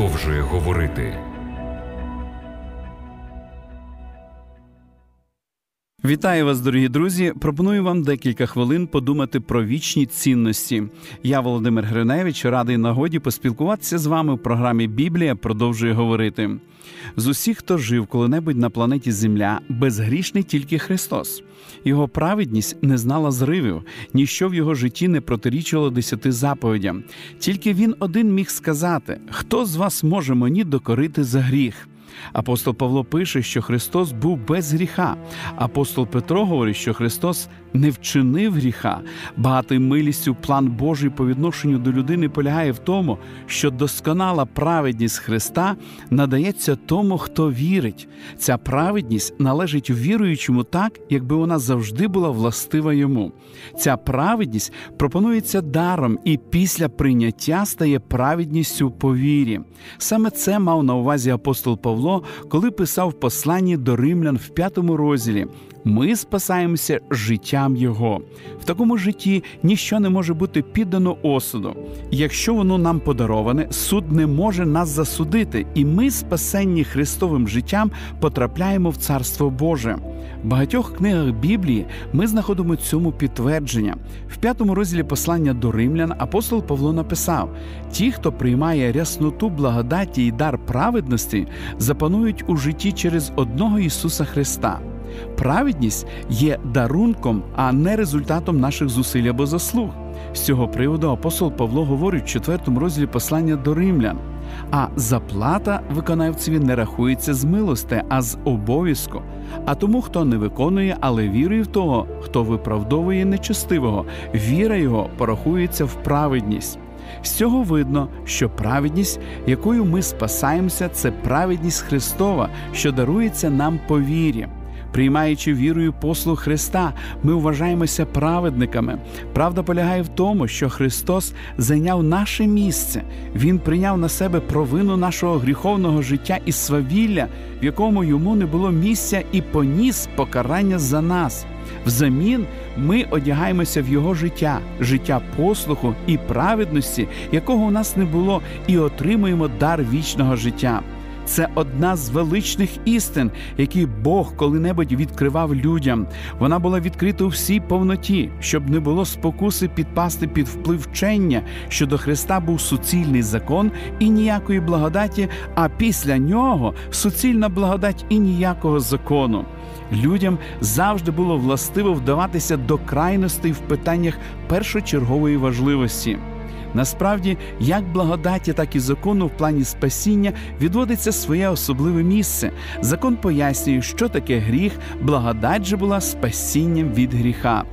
продовжує говорити. Вітаю вас, дорогі друзі. Пропоную вам декілька хвилин подумати про вічні цінності. Я, Володимир Гриневич, радий нагоді поспілкуватися з вами в програмі Біблія продовжує говорити. З усіх, хто жив коли-небудь на планеті Земля, безгрішний тільки Христос. Його праведність не знала зривів, ніщо в його житті не протирічило десяти заповідям. Тільки він один міг сказати: хто з вас може мені докорити за гріх? Апостол Павло пише, що Христос був без гріха. Апостол Петро говорить, що Христос не вчинив гріха. Багатий милістю план Божий по відношенню до людини полягає в тому, що досконала праведність Христа надається тому, хто вірить. Ця праведність належить віруючому так, якби вона завжди була властива йому. Ця праведність пропонується даром і після прийняття стає праведністю по вірі. Саме це мав на увазі апостол Павло, коли писав в посланні до римлян в п'ятому розділі. Ми спасаємося життям Його. В такому житті ніщо не може бути піддано осуду. Якщо воно нам подароване, суд не може нас засудити, і ми, спасенні Христовим життям, потрапляємо в Царство Боже. В багатьох книгах Біблії ми знаходимо цьому підтвердження. В п'ятому розділі послання до римлян апостол Павло написав: ті, хто приймає рясноту благодаті і дар праведності, запанують у житті через одного Ісуса Христа. Праведність є дарунком, а не результатом наших зусиль або заслуг. З цього приводу апостол Павло говорить в четвертому розділі послання до римлян. А заплата виконавцеві не рахується з милости, а з обов'язку. А тому, хто не виконує, але вірує в того, хто виправдовує нечестивого, віра його порахується в праведність. З цього видно, що праведність, якою ми спасаємося, це праведність Христова, що дарується нам по вірі. Приймаючи вірою послуг Христа, ми вважаємося праведниками. Правда полягає в тому, що Христос зайняв наше місце, Він прийняв на себе провину нашого гріховного життя і свавілля, в якому йому не було місця, і поніс покарання за нас. Взамін ми одягаємося в його життя, життя послуху і праведності, якого у нас не було, і отримуємо дар вічного життя. Це одна з величних істин, які Бог коли-небудь відкривав людям. Вона була відкрита у всій повноті, щоб не було спокуси підпасти під вплив вчення, що до Христа був суцільний закон і ніякої благодаті, а після нього суцільна благодать і ніякого закону. Людям завжди було властиво вдаватися до крайностей в питаннях першочергової важливості. Насправді, як благодаті, так і закону в плані спасіння відводиться своє особливе місце. Закон пояснює, що таке гріх, благодать же була спасінням від гріха.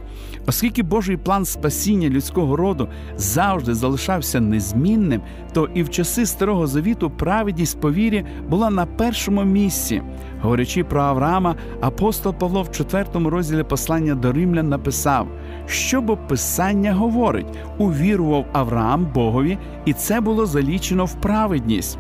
Оскільки Божий план спасіння людського роду завжди залишався незмінним, то і в часи Старого Завіту праведність по вірі була на першому місці. Говорячи про Авраама, апостол Павло в 4 розділі послання до римлян написав, що бо Писання говорить: увірував Авраам Богові, і це було залічено в праведність.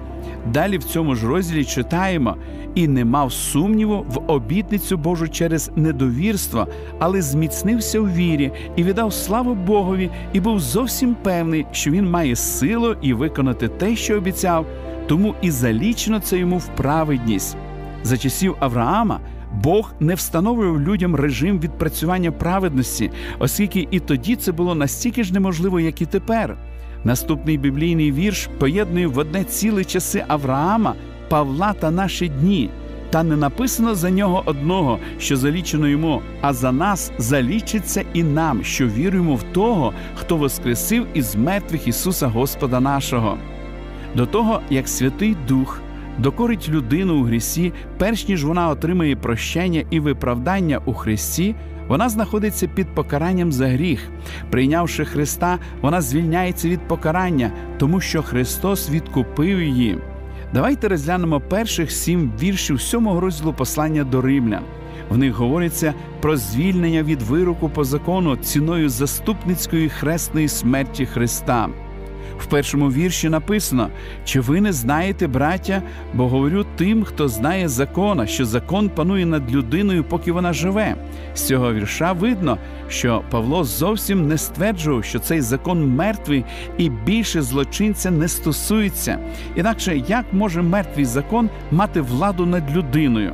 Далі в цьому ж розділі читаємо і не мав сумніву в обітницю Божу через недовірство, але зміцнився в вірі і віддав славу Богові, і був зовсім певний, що він має силу і виконати те, що обіцяв, тому і залічено це йому в праведність. За часів Авраама. Бог не встановлював людям режим відпрацювання праведності, оскільки і тоді це було настільки ж неможливо, як і тепер. Наступний біблійний вірш поєднує в одне ціле часи Авраама, Павла та наші дні. Та не написано за нього одного, що залічено йому, а за нас залічиться і нам, що віруємо в того, хто воскресив із мертвих Ісуса Господа нашого. До того, як Святий Дух докорить людину у грісі, перш ніж вона отримає прощення і виправдання у Христі, вона знаходиться під покаранням за гріх. Прийнявши Христа, вона звільняється від покарання, тому що Христос відкупив її. Давайте розглянемо перших сім віршів сьомого розділу послання до римлян. В них говориться про звільнення від вироку по закону ціною заступницької хресної смерті Христа. В першому вірші написано: чи ви не знаєте, браття, бо говорю тим, хто знає закона, що закон панує над людиною, поки вона живе. З цього вірша видно, що Павло зовсім не стверджував, що цей закон мертвий і більше злочинця не стосується. Інакше як може мертвий закон мати владу над людиною?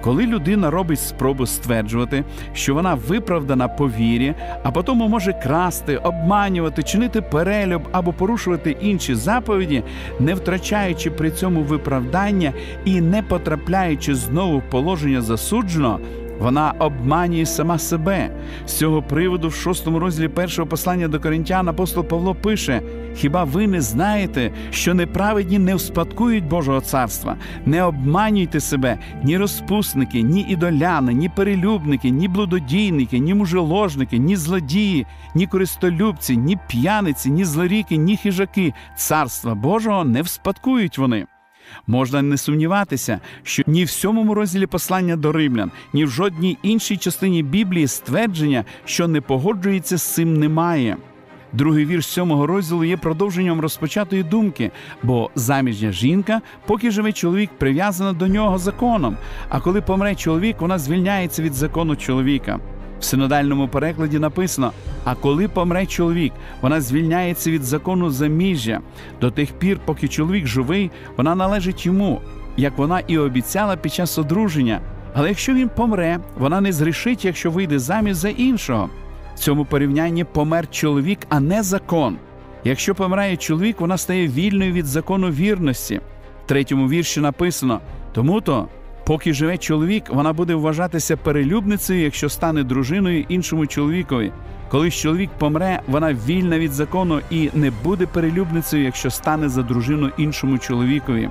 Коли людина робить спробу стверджувати, що вона виправдана по вірі, а потім може красти, обманювати, чинити перелюб або порушувати інші заповіді, не втрачаючи при цьому виправдання і не потрапляючи знову в положення засудженого, вона обманює сама себе. З цього приводу, в шостому розділі першого послання до коринтян апостол Павло пише: Хіба ви не знаєте, що неправедні не вспадкують Божого царства? Не обманюйте себе, ні розпусники, ні ідоляни, ні перелюбники, ні блудодійники, ні мужеложники, ні злодії, ні користолюбці, ні п'яниці, ні злоріки, ні хижаки. Царства Божого не вспадкують вони. Можна не сумніватися, що ні в сьомому розділі послання до римлян, ні в жодній іншій частині Біблії ствердження, що не погоджується з цим, немає. Другий вірш сьомого розділу є продовженням розпочатої думки, бо заміжня жінка, поки живе чоловік, прив'язана до нього законом. А коли помре чоловік, вона звільняється від закону чоловіка. В синодальному перекладі написано: а коли помре чоловік, вона звільняється від закону заміжжя до тих пір, поки чоловік живий, вона належить йому, як вона і обіцяла під час одруження. Але якщо він помре, вона не зрішить, якщо вийде заміж за іншого. В цьому порівнянні помер чоловік, а не закон. Якщо помирає чоловік, вона стає вільною від закону вірності. В третьому вірші написано: тому то Поки живе чоловік, вона буде вважатися перелюбницею, якщо стане дружиною іншому чоловікові. Коли ж чоловік помре, вона вільна від закону і не буде перелюбницею, якщо стане за дружину іншому чоловікові.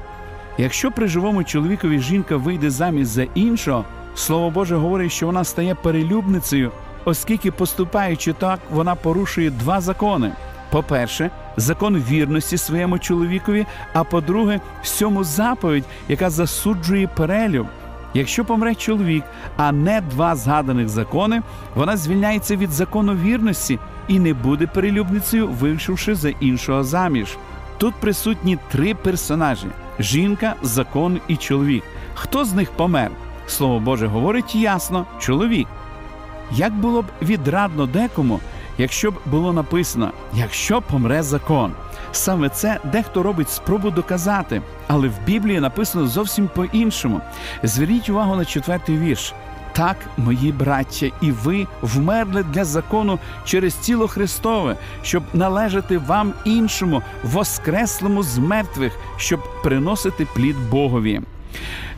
Якщо при живому чоловікові жінка вийде замість за іншого, слово Боже говорить, що вона стає перелюбницею, оскільки, поступаючи так, вона порушує два закони. По-перше, закон вірності своєму чоловікові, а по-друге, сьому заповідь, яка засуджує перелюб. Якщо помре чоловік, а не два згаданих закони, вона звільняється від закону вірності і не буде перелюбницею, вийшовши за іншого заміж. Тут присутні три персонажі: жінка, закон і чоловік. Хто з них помер? Слово Боже говорить ясно: чоловік. Як було б відрадно декому, якщо б було написано, якщо помре закон. Саме це дехто робить спробу доказати, але в Біблії написано зовсім по-іншому. Зверніть увагу на четвертий вірш. Так, мої браття, і ви вмерли для закону через тіло Христове, щоб належати вам іншому, воскреслому з мертвих, щоб приносити плід Богові.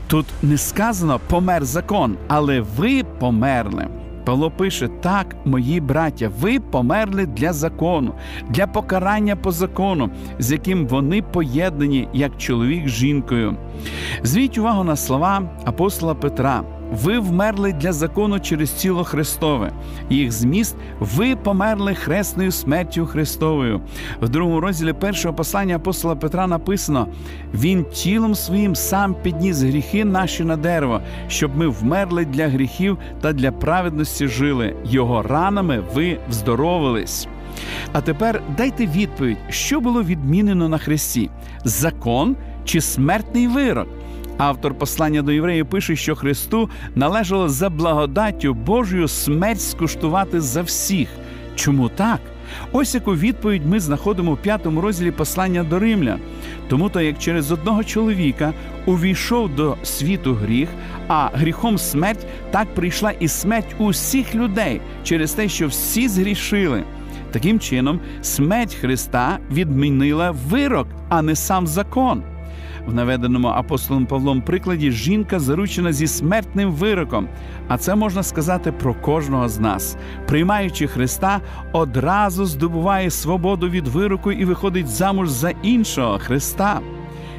Тут не сказано помер закон, але ви померли. Павло пише: так, мої браття, ви померли для закону, для покарання по закону, з яким вони поєднані як чоловік з жінкою. Звіть увагу на слова апостола Петра. Ви вмерли для закону через тіло Христове. Їх зміст ви померли хресною смертю Христовою. В другому розділі першого послання апостола Петра написано: Він тілом своїм сам підніс гріхи наші на дерево, щоб ми вмерли для гріхів та для праведності жили. Його ранами ви вздоровились. А тепер дайте відповідь, що було відмінено на Христі: закон чи смертний вирок. Автор послання до євреїв пише, що Христу належало за благодаттю Божою смерть скуштувати за всіх. Чому так? Ось яку відповідь ми знаходимо в п'ятому розділі послання до римлян. Тому то, як через одного чоловіка увійшов до світу гріх, а гріхом смерть, так прийшла і смерть усіх людей через те, що всі згрішили. Таким чином, смерть Христа відмінила вирок, а не сам закон. В наведеному апостолом Павлом прикладі жінка заручена зі смертним вироком, а це можна сказати про кожного з нас. Приймаючи Христа, одразу здобуває свободу від вироку і виходить замуж за іншого Христа.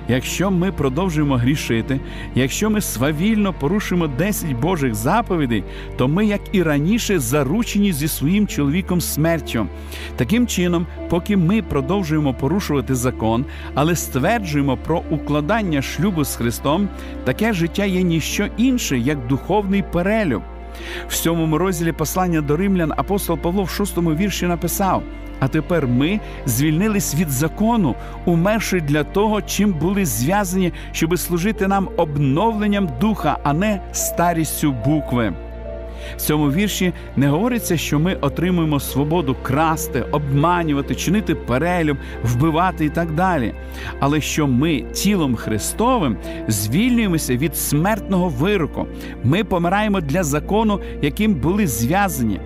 Якщо ми продовжуємо грішити, якщо ми свавільно порушимо 10 Божих заповідей, то ми, як і раніше, заручені зі своїм чоловіком смертю. Таким чином, поки ми продовжуємо порушувати закон, але стверджуємо про укладання шлюбу з Христом, таке життя є ніщо інше, як духовний перелюб. В сьомому розділі послання до римлян апостол Павло в шостому вірші написав: А тепер ми звільнились від закону, умерши для того, чим були зв'язані, щоби служити нам обновленням духа, а не старістю букви. В цьому вірші не говориться, що ми отримуємо свободу красти, обманювати, чинити перелюб, вбивати і так далі. Але що ми тілом Христовим звільнюємося від смертного вироку. Ми помираємо для закону, яким були зв'язані.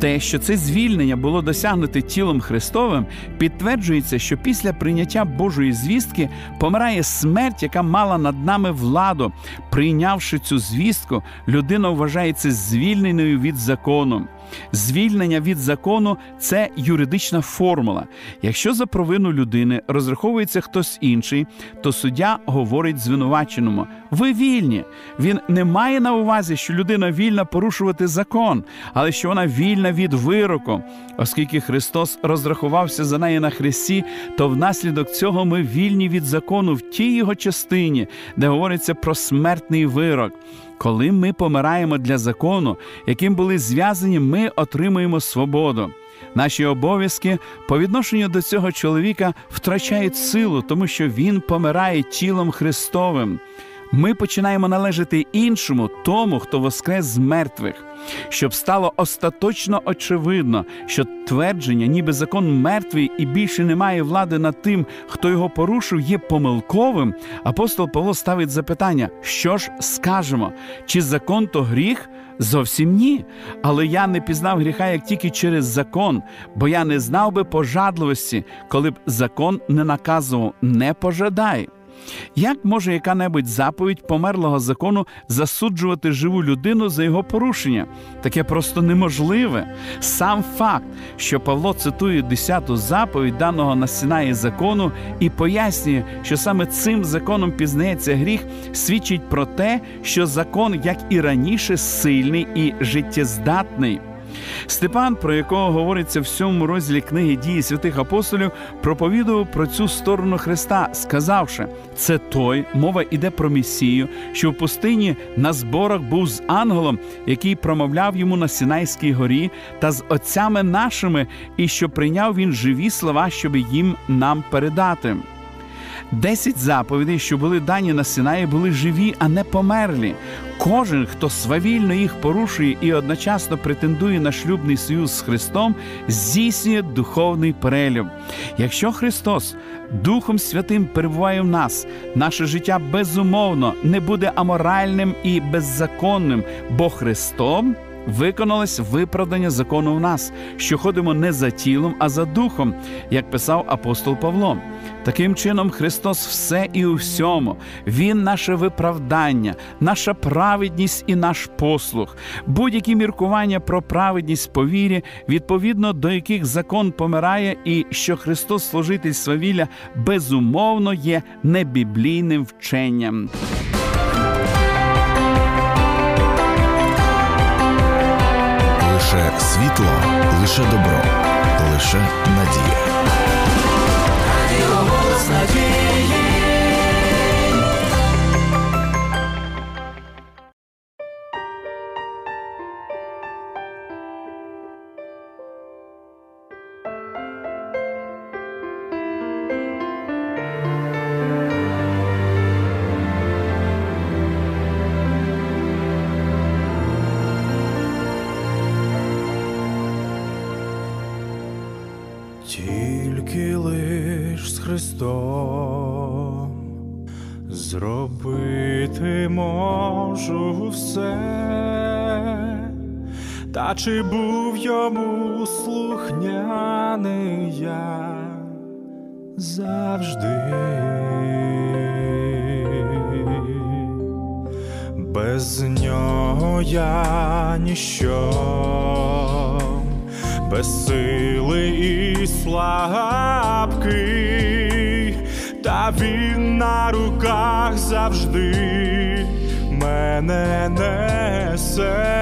Те, що це звільнення було досягнуте тілом Христовим, підтверджується, що після прийняття Божої звістки помирає смерть, яка мала над нами владу. Прийнявши цю звістку, людина вважається звільненою від закону. Звільнення від закону це юридична формула. Якщо за провину людини розраховується хтось інший, то суддя говорить звинуваченому: ви вільні. Він не має на увазі, що людина вільна порушувати закон, але що вона вільна від вироку. Оскільки Христос розрахувався за неї на хресті, то внаслідок цього ми вільні від закону в тій його частині, де говориться про смертний вирок. Коли ми помираємо для закону, яким були зв'язані, ми отримуємо свободу. Наші обов'язки по відношенню до цього чоловіка втрачають силу, тому що він помирає тілом Христовим ми починаємо належати іншому, тому, хто воскрес з мертвих, щоб стало остаточно очевидно, що твердження, ніби закон мертвий і більше немає влади над тим, хто його порушив, є помилковим. Апостол Павло ставить запитання: що ж скажемо? Чи закон то гріх? Зовсім ні. Але я не пізнав гріха як тільки через закон, бо я не знав би пожадливості, коли б закон не наказував не пожадай. Як може яка-небудь заповідь померлого закону засуджувати живу людину за його порушення? Таке просто неможливе. Сам факт, що Павло цитує 10-ту заповідь даного на Сінаї закону і пояснює, що саме цим законом пізнається гріх, свідчить про те, що закон, як і раніше, сильний і життєздатний. Степан, про якого говориться в сьомому розділі книги дії святих апостолів, проповідував про цю сторону Христа, сказавши, це той, мова іде про Месію, що в пустині на зборах був з ангелом, який промовляв йому на Сінайській горі, та з отцями нашими, і що прийняв він живі слова, щоб їм нам передати. Десять заповідей, що були дані на Синаї, були живі, а не померлі. Кожен, хто свавільно їх порушує і одночасно претендує на шлюбний союз з Христом, здійснює духовний перелюб. Якщо Христос Духом Святим перебуває в нас, наше життя безумовно не буде аморальним і беззаконним, бо Христом виконалось виправдання закону в нас, що ходимо не за тілом, а за духом, як писав апостол Павло. Таким чином, Христос все і у всьому, Він наше виправдання, наша праведність і наш послух, будь-які міркування про праведність по вірі, відповідно до яких закон помирає, і що Христос, служитель свавілля, безумовно є небіблійним вченням. Лише світло, лише добро, лише надія. Rádio Mocidade. Лиш з Христом. Зробити можу все, та чи був йому слухняний я? Завжди, без нього я ніщо без сили і слабкий, та він на руках завжди мене несе.